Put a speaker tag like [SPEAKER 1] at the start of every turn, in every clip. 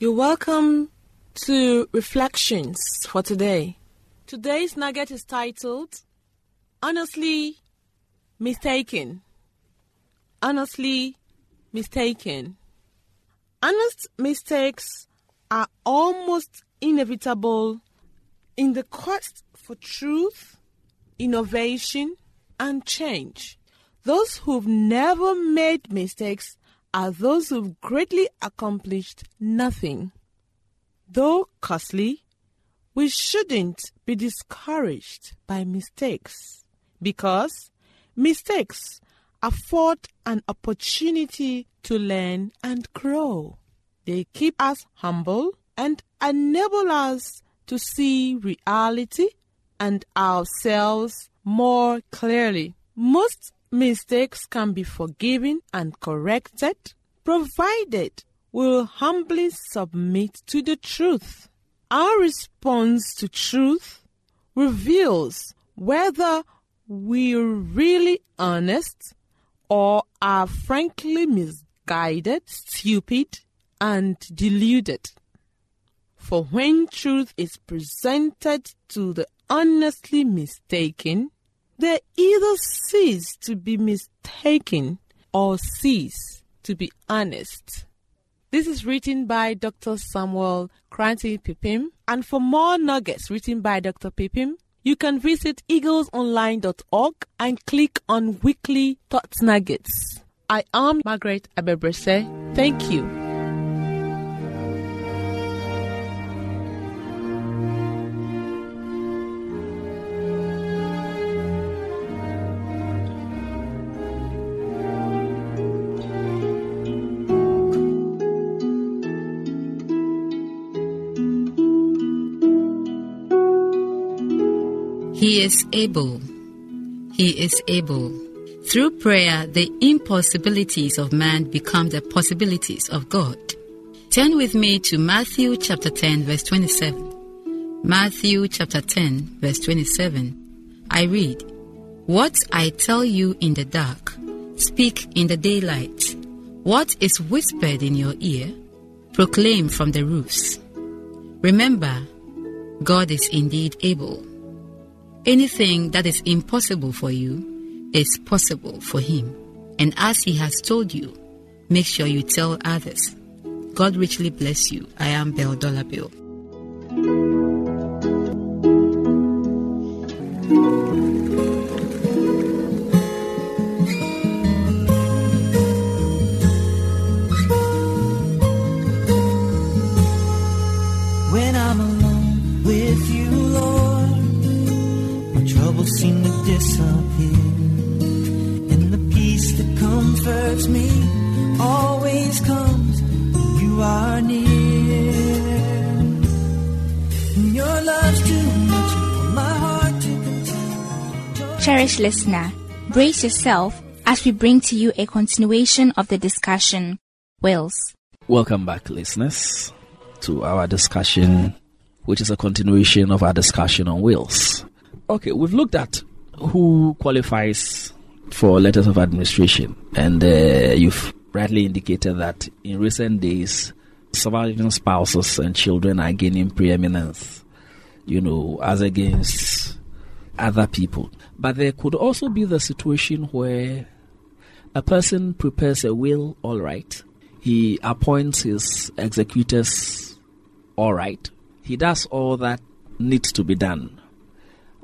[SPEAKER 1] You're welcome to Reflections for today. Today's nugget is titled Honestly Mistaken. Honestly Mistaken. Honest mistakes are almost inevitable in the quest for truth, innovation, and change. Those who've never made mistakes are those who've greatly accomplished nothing. Though costly, we shouldn't be discouraged by mistakes because mistakes afford an opportunity to learn and grow. They keep us humble and enable us to see reality and ourselves more clearly. Most mistakes can be forgiven and corrected provided we'll humbly submit to the truth. Our response to truth reveals whether we're really honest or are frankly misguided, stupid, and deluded. For when truth is presented to the honestly mistaken, they either cease to be mistaken or cease to be honest. This is written by Dr. Samuel Koranteng Pipim, and for more nuggets written by Dr. Pipim, you can visit eaglesonline.org and click on Weekly Thoughts Nuggets. I am Margaret Abebrese. Thank you.
[SPEAKER 2] He is able. He is able. Through prayer, the impossibilities of man become the possibilities of God. Turn with me to Matthew chapter 10, verse 27. Matthew chapter 10, verse 27. I read, What I tell you in the dark, speak in the daylight. What is whispered in your ear, proclaim from the roofs. Remember, God is indeed able. Anything that is impossible for you is possible for Him. And as He has told you, make sure you tell others. God richly bless you. I am Belle Dollar Bill.
[SPEAKER 3] Listener, brace yourself as we bring to you a continuation of the discussion Wills.
[SPEAKER 4] Welcome back, listeners, to our discussion, which is a continuation of our discussion on wills. Okay, we've looked at who qualifies for letters of administration, and uh, you've rightly indicated that in recent days, surviving spouses and children are gaining preeminence, you know, as against other people. But there could also be the situation where a person prepares a will, all right. He appoints his executors, all right. He does all that needs to be done.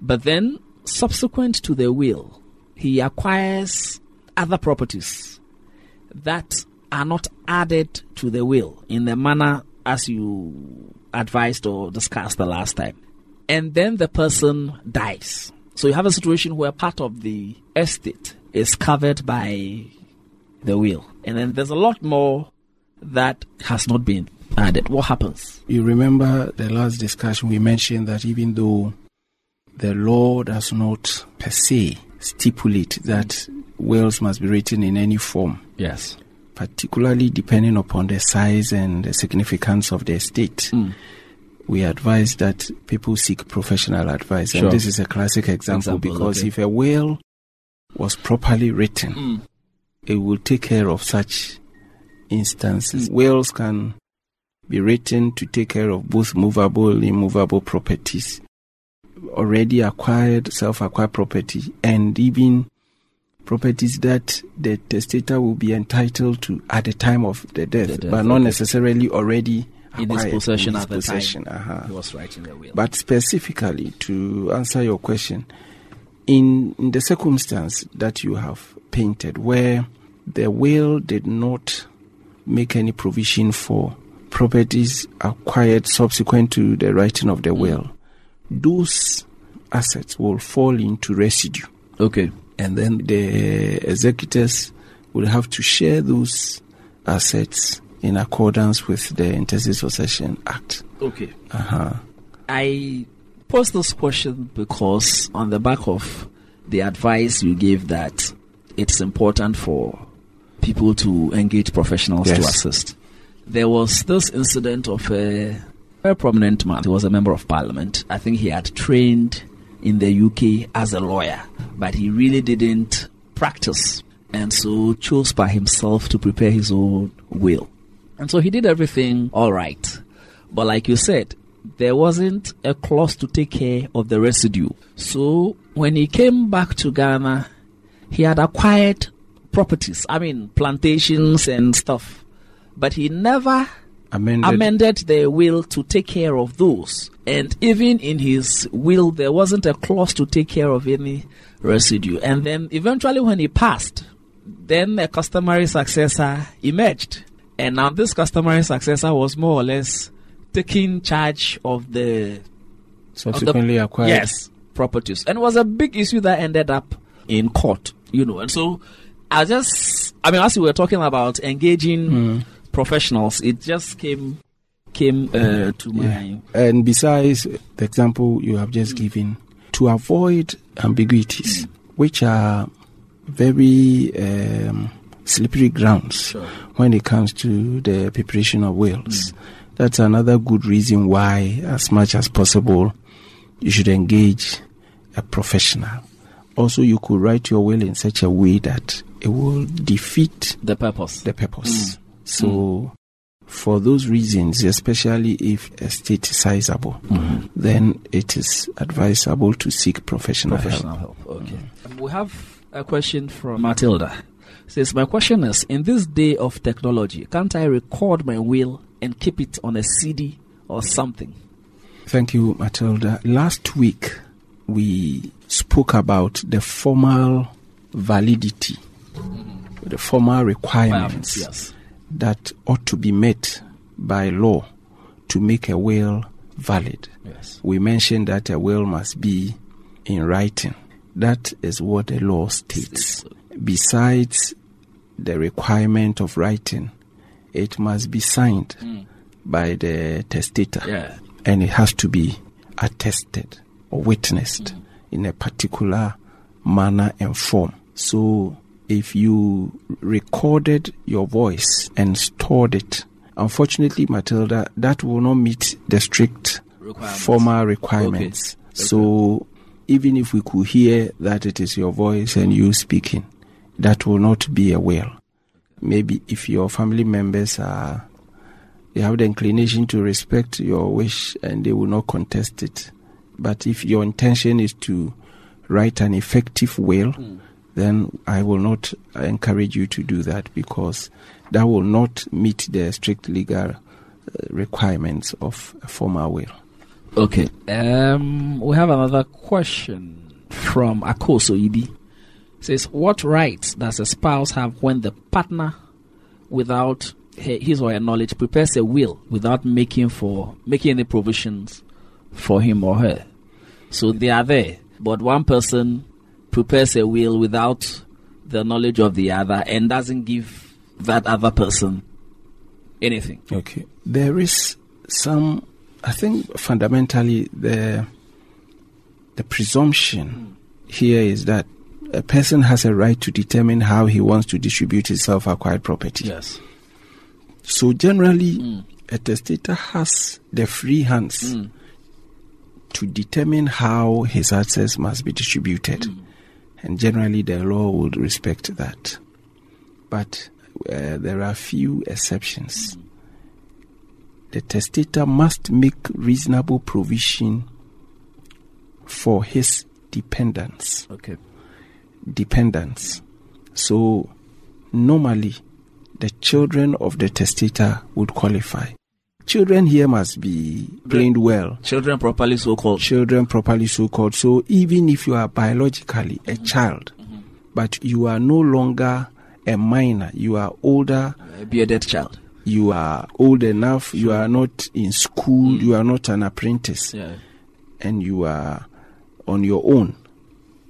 [SPEAKER 4] But then, subsequent to the will, he acquires other properties that are not added to the will in the manner as you advised or discussed the last time. And then the person dies. So you have a situation where part of the estate is covered by the will. And then there's a lot more that has not been added. What happens?
[SPEAKER 5] You remember the last discussion we mentioned that even though the law does not per se stipulate that wills must be written in any form,
[SPEAKER 4] Yes.
[SPEAKER 5] particularly depending upon the size and the significance of the estate.
[SPEAKER 4] Mm.
[SPEAKER 5] We advise that people seek professional advice.
[SPEAKER 4] Sure.
[SPEAKER 5] And this is a classic example,
[SPEAKER 4] Example,
[SPEAKER 5] because
[SPEAKER 4] okay.
[SPEAKER 5] if a will was properly written,
[SPEAKER 4] Mm.
[SPEAKER 5] it will take care of such instances. Wills can be written to take care of both movable, and immovable properties, already acquired, self acquired property, and even properties that the testator will be entitled to at the time of the death,
[SPEAKER 4] The death,
[SPEAKER 5] but not
[SPEAKER 4] okay.
[SPEAKER 5] necessarily already
[SPEAKER 4] In his possession
[SPEAKER 5] in his
[SPEAKER 4] at the
[SPEAKER 5] possession,
[SPEAKER 4] time.
[SPEAKER 5] uh-huh.
[SPEAKER 4] He was writing the will.
[SPEAKER 5] But specifically, to answer your question, in, in the circumstance that you have painted, where the will did not make any provision for properties acquired subsequent to the writing of the will, those assets will fall into residue.
[SPEAKER 4] okay.
[SPEAKER 5] And then the executors will have to share those assets in accordance with the Intestate Succession Act.
[SPEAKER 4] Okay.
[SPEAKER 5] Uh-huh.
[SPEAKER 4] I pose this question because on the back of the advice you gave that it's important for people to engage professionals to assist. There was this incident of a very prominent man. He was a member of parliament. I think he had trained in the UK as a lawyer, but he really didn't practice and so chose by himself to prepare his own will. And so he did everything all right. But like you said, there wasn't a clause to take care of the residue. So when he came back to Ghana, he had acquired properties, I mean, plantations and stuff. But he never
[SPEAKER 5] Amended.
[SPEAKER 4] amended the will to take care of those. And even in his will, there wasn't a clause to take care of any residue. And then eventually, when he passed, then a customary successor emerged. And now this customary successor was more or less taking charge of the
[SPEAKER 5] subsequently acquired.
[SPEAKER 4] Yes, properties. And it was a big issue that ended up in court, you know. And so I just, I mean, as we were talking about engaging professionals, it just came came uh, to my. Mind.
[SPEAKER 5] And besides the example you have just given, to avoid ambiguities, which are very um, slippery grounds
[SPEAKER 4] Sure.
[SPEAKER 5] when it comes to the preparation of wills. Hmm. That's another good reason why, as much as possible, you should engage a professional. also you could write your will in such a way that it will defeat
[SPEAKER 4] The purpose.
[SPEAKER 5] the purpose. Hmm. So, hmm. for those reasons, especially if estate is sizable, then it is advisable to seek professional,
[SPEAKER 4] Professional
[SPEAKER 5] help.
[SPEAKER 4] help. Okay. We have a question from Matilda. Says my question is: In this day of technology, can't I record my will and keep it on a CD or something?
[SPEAKER 5] Thank you, Matilda. Last week, we spoke about the formal validity, the formal requirements
[SPEAKER 4] Yes.
[SPEAKER 5] that ought to be met by law to make a will valid.
[SPEAKER 4] Yes.
[SPEAKER 5] We mentioned that a will must be in writing. That is what the law states. Besides the requirement of writing, it must be signed hmm. by the testator
[SPEAKER 4] Yeah.
[SPEAKER 5] and it has to be attested or witnessed hmm. in a particular manner and form. So if you recorded your voice and stored it, unfortunately, Matilda, that will not meet the strict
[SPEAKER 4] Requirements.
[SPEAKER 5] formal requirements. So even if we could hear that it is your voice and you speaking, that will not be a will. Maybe if your family members are they have the inclination to respect your wish and they will not contest it. But if your intention is to write an effective will, then I will not encourage you to do that because that will not meet the strict legal uh, requirements of a formal will.
[SPEAKER 4] Okay. Um, we have another question from Akoso Ibi. Says, what rights does a spouse have when the partner, without his or her knowledge, prepares a will without making for making any provisions for him or her? So they are there, but one person prepares a will without the knowledge of the other and doesn't give that other person anything.
[SPEAKER 5] Okay. There is some, I think fundamentally the the presumption here is that a person has a right to determine how he wants to distribute his self-acquired property.
[SPEAKER 4] Yes.
[SPEAKER 5] So generally, hmm. a testator has the free hands hmm. to determine how his assets must be distributed, hmm. and generally the law would respect that. But uh, there are few exceptions. The testator must make reasonable provision for his dependents
[SPEAKER 4] Okay.
[SPEAKER 5] Dependents. So normally the children of the testator would qualify. Children here must be trained well.
[SPEAKER 4] Children properly so called.
[SPEAKER 5] Children properly so called. So even if you are biologically a child, mm-hmm. but you are no longer a minor, you are older, Be
[SPEAKER 4] A bearded child.
[SPEAKER 5] you are old enough, you are not in school, mm. you are not an apprentice
[SPEAKER 4] Yeah.
[SPEAKER 5] and you are on your own,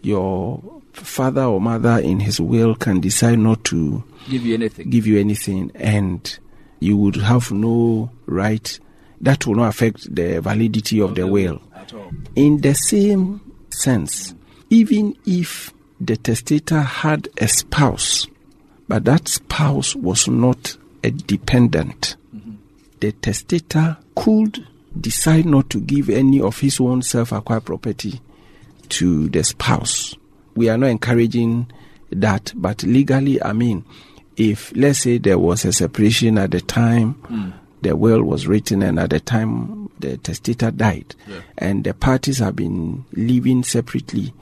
[SPEAKER 5] your father or mother in his will can decide not to
[SPEAKER 4] Give you anything.
[SPEAKER 5] give you anything and you would have no right. That will not affect the validity of the will.
[SPEAKER 4] At all.
[SPEAKER 5] In the same sense, even if the testator had a spouse, but that spouse was not a dependent, mm-hmm. the testator could decide not to give any of his own self acquired property to the spouse. We are not encouraging that, but legally, I mean, if let's say there was a separation at the time hmm. the will was written and at the time the testator died and the parties have been living separately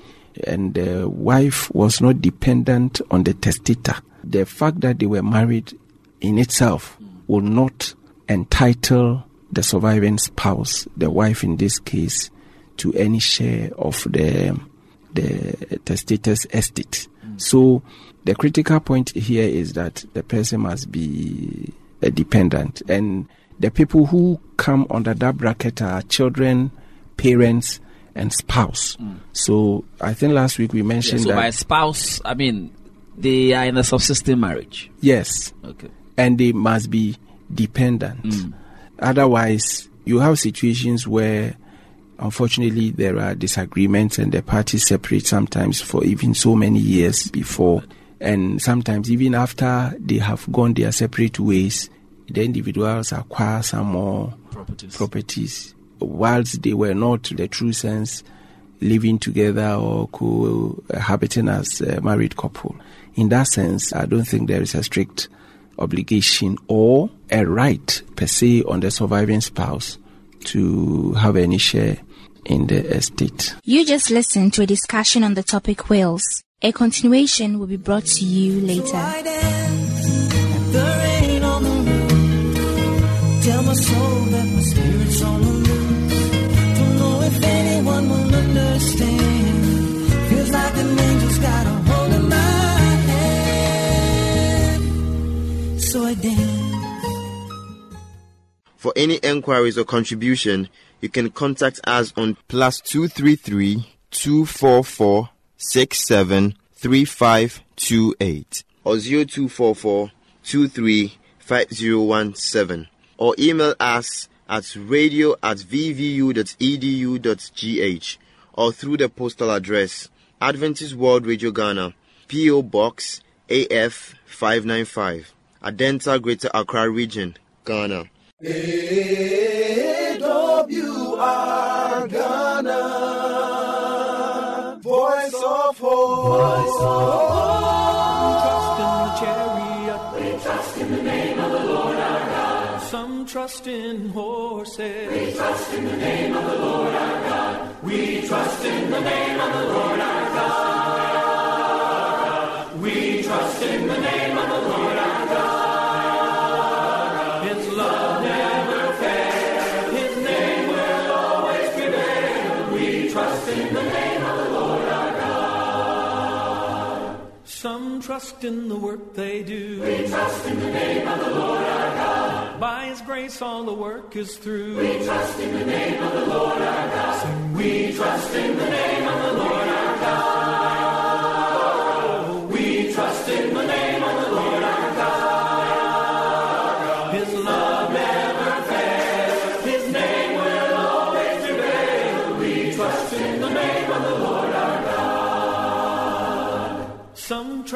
[SPEAKER 5] and the wife was not dependent on the testator the fact that they were married in itself will not entitle the surviving spouse the wife in this case to any share of the the testator's estate so the critical point here is that the person must be a dependent and the people who come under that bracket are children parents and spouse mm. so i think last week we
[SPEAKER 4] Yeah,
[SPEAKER 5] mentioned
[SPEAKER 4] so
[SPEAKER 5] that
[SPEAKER 4] by spouse, I mean they are in a subsisting marriage.
[SPEAKER 5] yes
[SPEAKER 4] Okay.
[SPEAKER 5] and they must be dependent. Mm. Otherwise, you have situations where, unfortunately, there are disagreements and the parties separate sometimes for even so many years before. And sometimes, even after they have gone their separate ways, the individuals acquire some more
[SPEAKER 4] Properties.
[SPEAKER 5] properties whilst they were not the true sense living together or cohabiting as a married couple. In that sense, I don't think there is a strict obligation or a right per se on the surviving spouse to have any share in the estate.
[SPEAKER 3] You just listened to a discussion on the topic wills. A continuation will be brought to you later.
[SPEAKER 6] I dance, the rain on the roof. Tell my soul that my spirit's on the loose. Don't know if anyone will understand. Feels like an angel's got a hold of my hand. So I dance.
[SPEAKER 7] For any enquiries or contribution, you can contact us on plus two three three two four four six seven three five two eight or zero two four four two three five zero one seven or email us at radio at vvu.edu.gh or through the postal address Adventist World Radio Ghana, P.O. Box AF 595, Adenta Greater Accra Region, Ghana.
[SPEAKER 6] AWR Ghana, voice of hope. Voice of hope. We trust in the chariot. We trust in the name of the Lord our God. Some trust in horses. We trust in the name of the Lord our God. We trust in the name of the Lord our God. We trust in the name trust in the name of the Lord our God. Some trust in the work they do. We trust in the name of the Lord our God. By His grace, all the work is through. We trust in the name of the Lord our God. Sing, we trust in the name of the Lord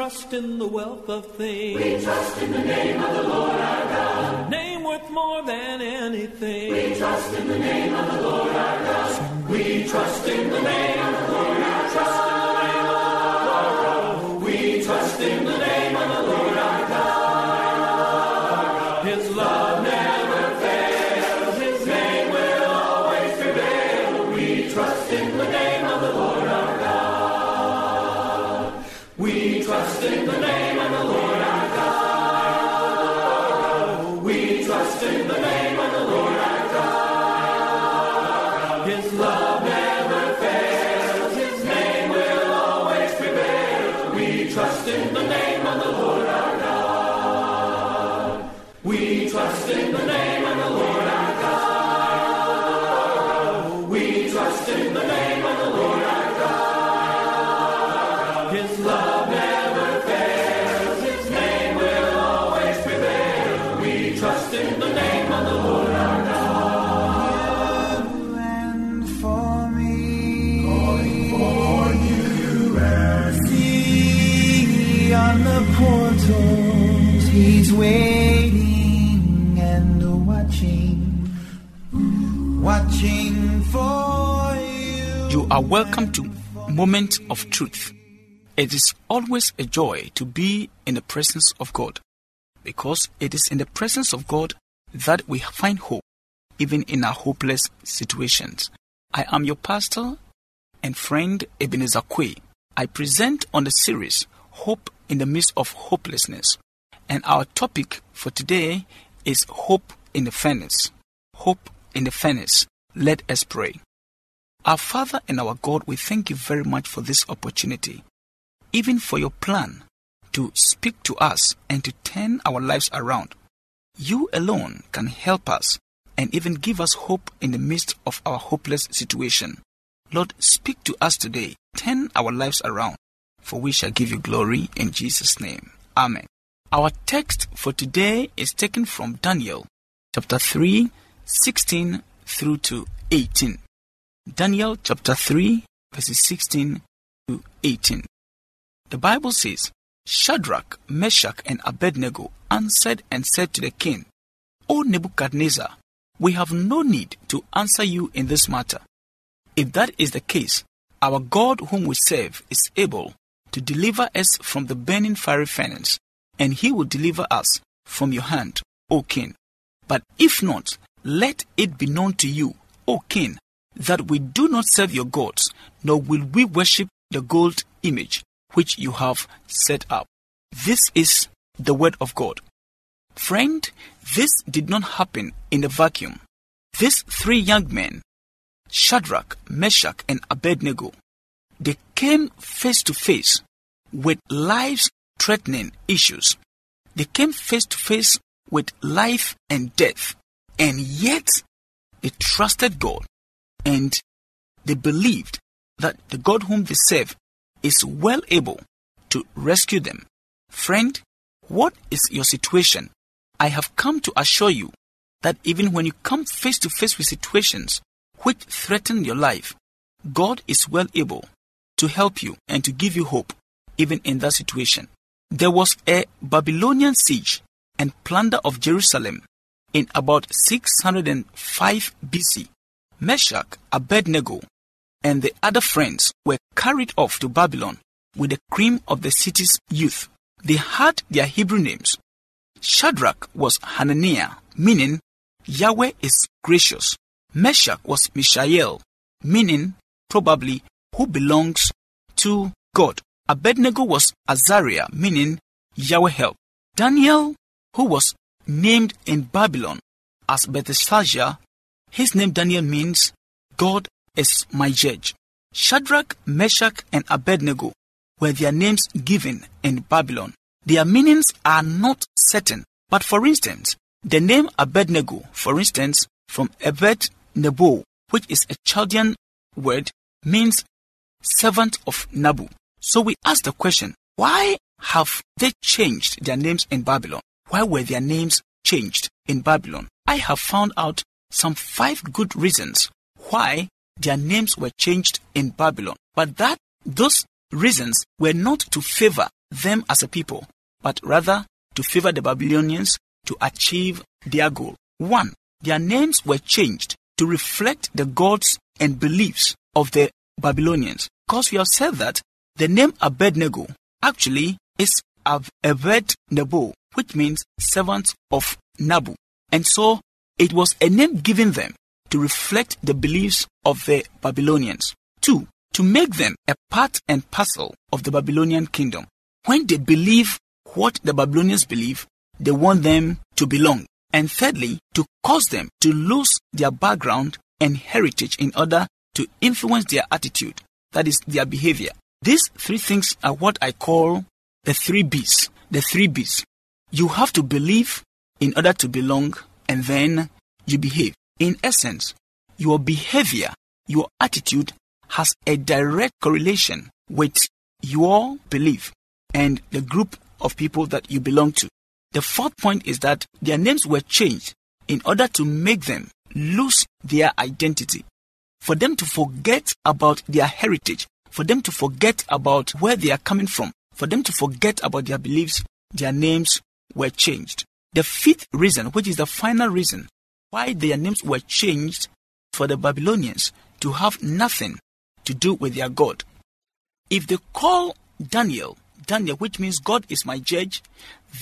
[SPEAKER 6] trust in the wealth of things. We trust in the name of the Lord our God. Name worth more than anything. We trust in the name of the Lord our God. We trust in the name of the Lord our God. We trust in the name of the Lord our God. His love never fails. His name will always prevail. We trust in the name of the Lord trust in the
[SPEAKER 8] are welcome to Moment of Truth. It is always a joy to be in the presence of God because it is in the presence of God that we find hope, even in our hopeless situations. I am your pastor and friend Ebenezer Kwe. I present on the series Hope in the Midst of Hopelessness, and our topic for today is Hope in the Furnace. Hope in the Furnace. Let us pray. Our Father and our God, we thank you very much for this opportunity, even for your plan to speak to us and to turn our lives around. You alone can help us and even give us hope in the midst of our hopeless situation. Lord, speak to us today. Turn our lives around, for we shall give you glory in Jesus' name. Amen. Our text for today is taken from Daniel chapter 3, 16 through to 18. Daniel chapter 3, verses 16 to 18. The Bible says, Shadrach, Meshach, and Abednego answered and said to the king, O Nebuchadnezzar, we have no need to answer you in this matter. If that is the case, our God whom we serve is able to deliver us from the burning fiery furnace, and he will deliver us from your hand, O king. But if not, let it be known to you, O king, that we do not serve your gods, nor will we worship the gold image which you have set up. This is the word of God. Friend, this did not happen in a vacuum. These three young men, Shadrach, Meshach, and Abednego, they came face to face with life threatening issues. They came face to face with life and death, and yet they trusted God and they believed that the God whom they serve is well able to rescue them. Friend, what is your situation? I have come to assure you that even when you come face to face with situations which threaten your life, God is well able to help you and to give you hope even in that situation. There was a Babylonian siege and plunder of Jerusalem in about 605 BC. Meshach, Abednego, and the other friends were carried off to Babylon with the cream of the city's youth. They had their Hebrew names. Shadrach was Hananiah, meaning Yahweh is gracious. Meshach was Mishael, meaning probably who belongs to God. Abednego was Azariah, meaning Yahweh help. Daniel, who was named in Babylon as Belteshazzar, his name Daniel means God is my judge. Shadrach, Meshach, and Abednego were their names given in Babylon. Their meanings are not certain, but for instance, the name Abednego, for instance, from Ebed Nebo, which is a Chaldean word, means servant of Nabu. So we ask the question, why have they changed their names in Babylon? Why were their names changed in Babylon? I have found out some five good reasons why their names were changed in Babylon. But that those reasons were not to favor them as a people, but rather to favor the Babylonians to achieve their goal. One, their names were changed to reflect the gods and beliefs of the Babylonians. Because we have said that the name Abednego actually is Abed Nebo, which means servant of Nabu. And so it was a name given them to reflect the beliefs of the Babylonians. Two, to make them a part and parcel of the Babylonian kingdom. When they believe what the Babylonians believe, they want them to belong. And thirdly, to cause them to lose their background and heritage in order to influence their attitude, that is, their behavior. These three things are what I call the three B's. The three B's. You have to believe in order to belong, and then you behave. In essence, your behavior, your attitude has a direct correlation with your belief and the group of people that you belong to. The fourth point is that their names were changed in order to make them lose their identity, for them to forget about their heritage, for them to forget about where they are coming from, for them to forget about their beliefs, their names were changed. The fifth reason, which is the final reason why their names were changed for the Babylonians to have nothing to do with their God. If they call Daniel, Daniel, which means God is my judge,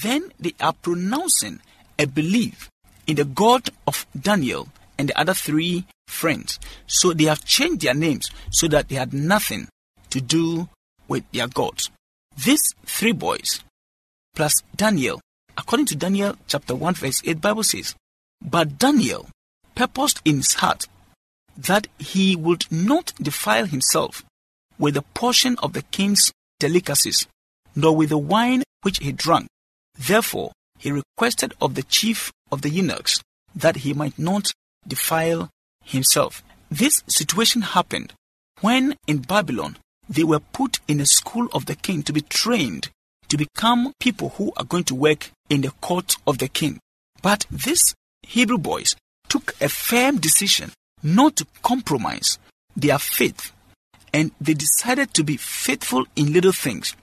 [SPEAKER 8] then they are pronouncing a belief in the God of Daniel and the other three friends. So they have changed their names so that they had nothing to do with their God. These three boys plus Daniel, according to Daniel chapter 1 verse 8 Bible says, But Daniel purposed in his heart that he would not defile himself with a portion of the king's delicacies, nor with the wine which he drank. Therefore, he requested of the chief of the eunuchs that he might not defile himself. This situation happened when in Babylon they were put in a school of the king to be trained to become people who are going to work in the court of the king. But these Hebrew boys took a firm decision not to compromise their faith and they decided to be faithful in little things.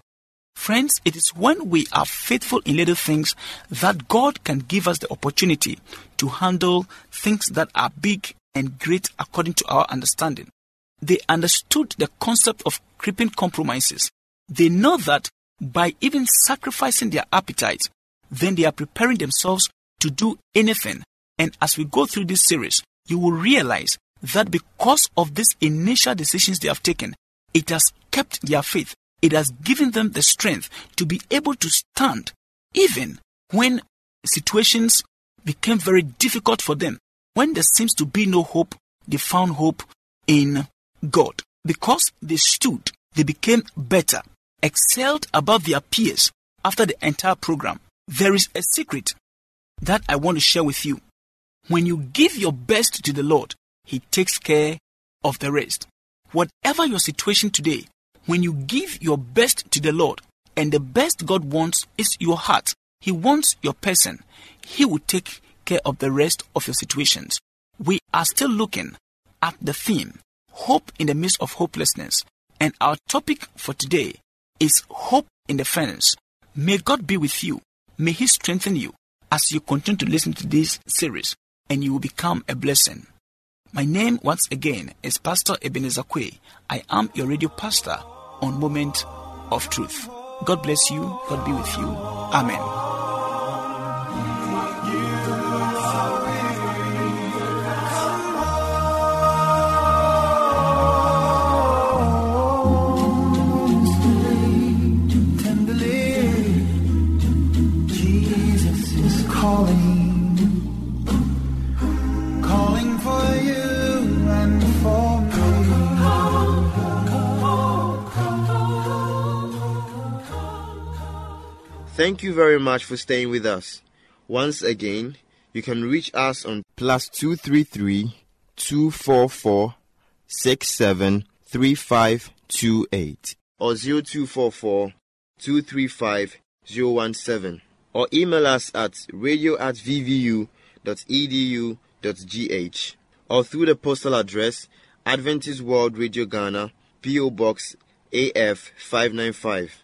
[SPEAKER 8] Friends, it is when we are faithful in little things that God can give us the opportunity to handle things that are big and great according to our understanding. they understood the concept of creeping compromises. They know that by even sacrificing their appetite, then they are preparing themselves to do anything. And as we go through this series, you will realize that because of these initial decisions they have taken, it has kept their faith. It has given them the strength to be able to stand even when situations became very difficult for them. When there seems to be no hope, they found hope in God. Because they stood, they became better, excelled above their peers after the entire program. There is a secret that I want to share with you. When you give your best to the Lord, He takes care of the rest. Whatever your situation today, when you give your best to the Lord, and the best God wants is your heart, He wants your person, He will take care of the rest of your situations. We are still looking at the theme, Hope in the Midst of Hopelessness, and our topic for today is Hope in the Furnace. May God be with you. May He strengthen you as you continue to listen to this series, and you will become a blessing. My name, once again, is Pastor Ebenezer Kwe. I am your radio pastor on Moment of Truth. God bless you. God be with you. Amen.
[SPEAKER 7] Thank you very much for staying with us. Once again, you can reach us on plus two three three two four four six seven three five two eight or zero two four four two three five zero one seven or email us at radio at vvu edu gh or through the postal address Adventist World Radio Ghana PO Box AF five nine five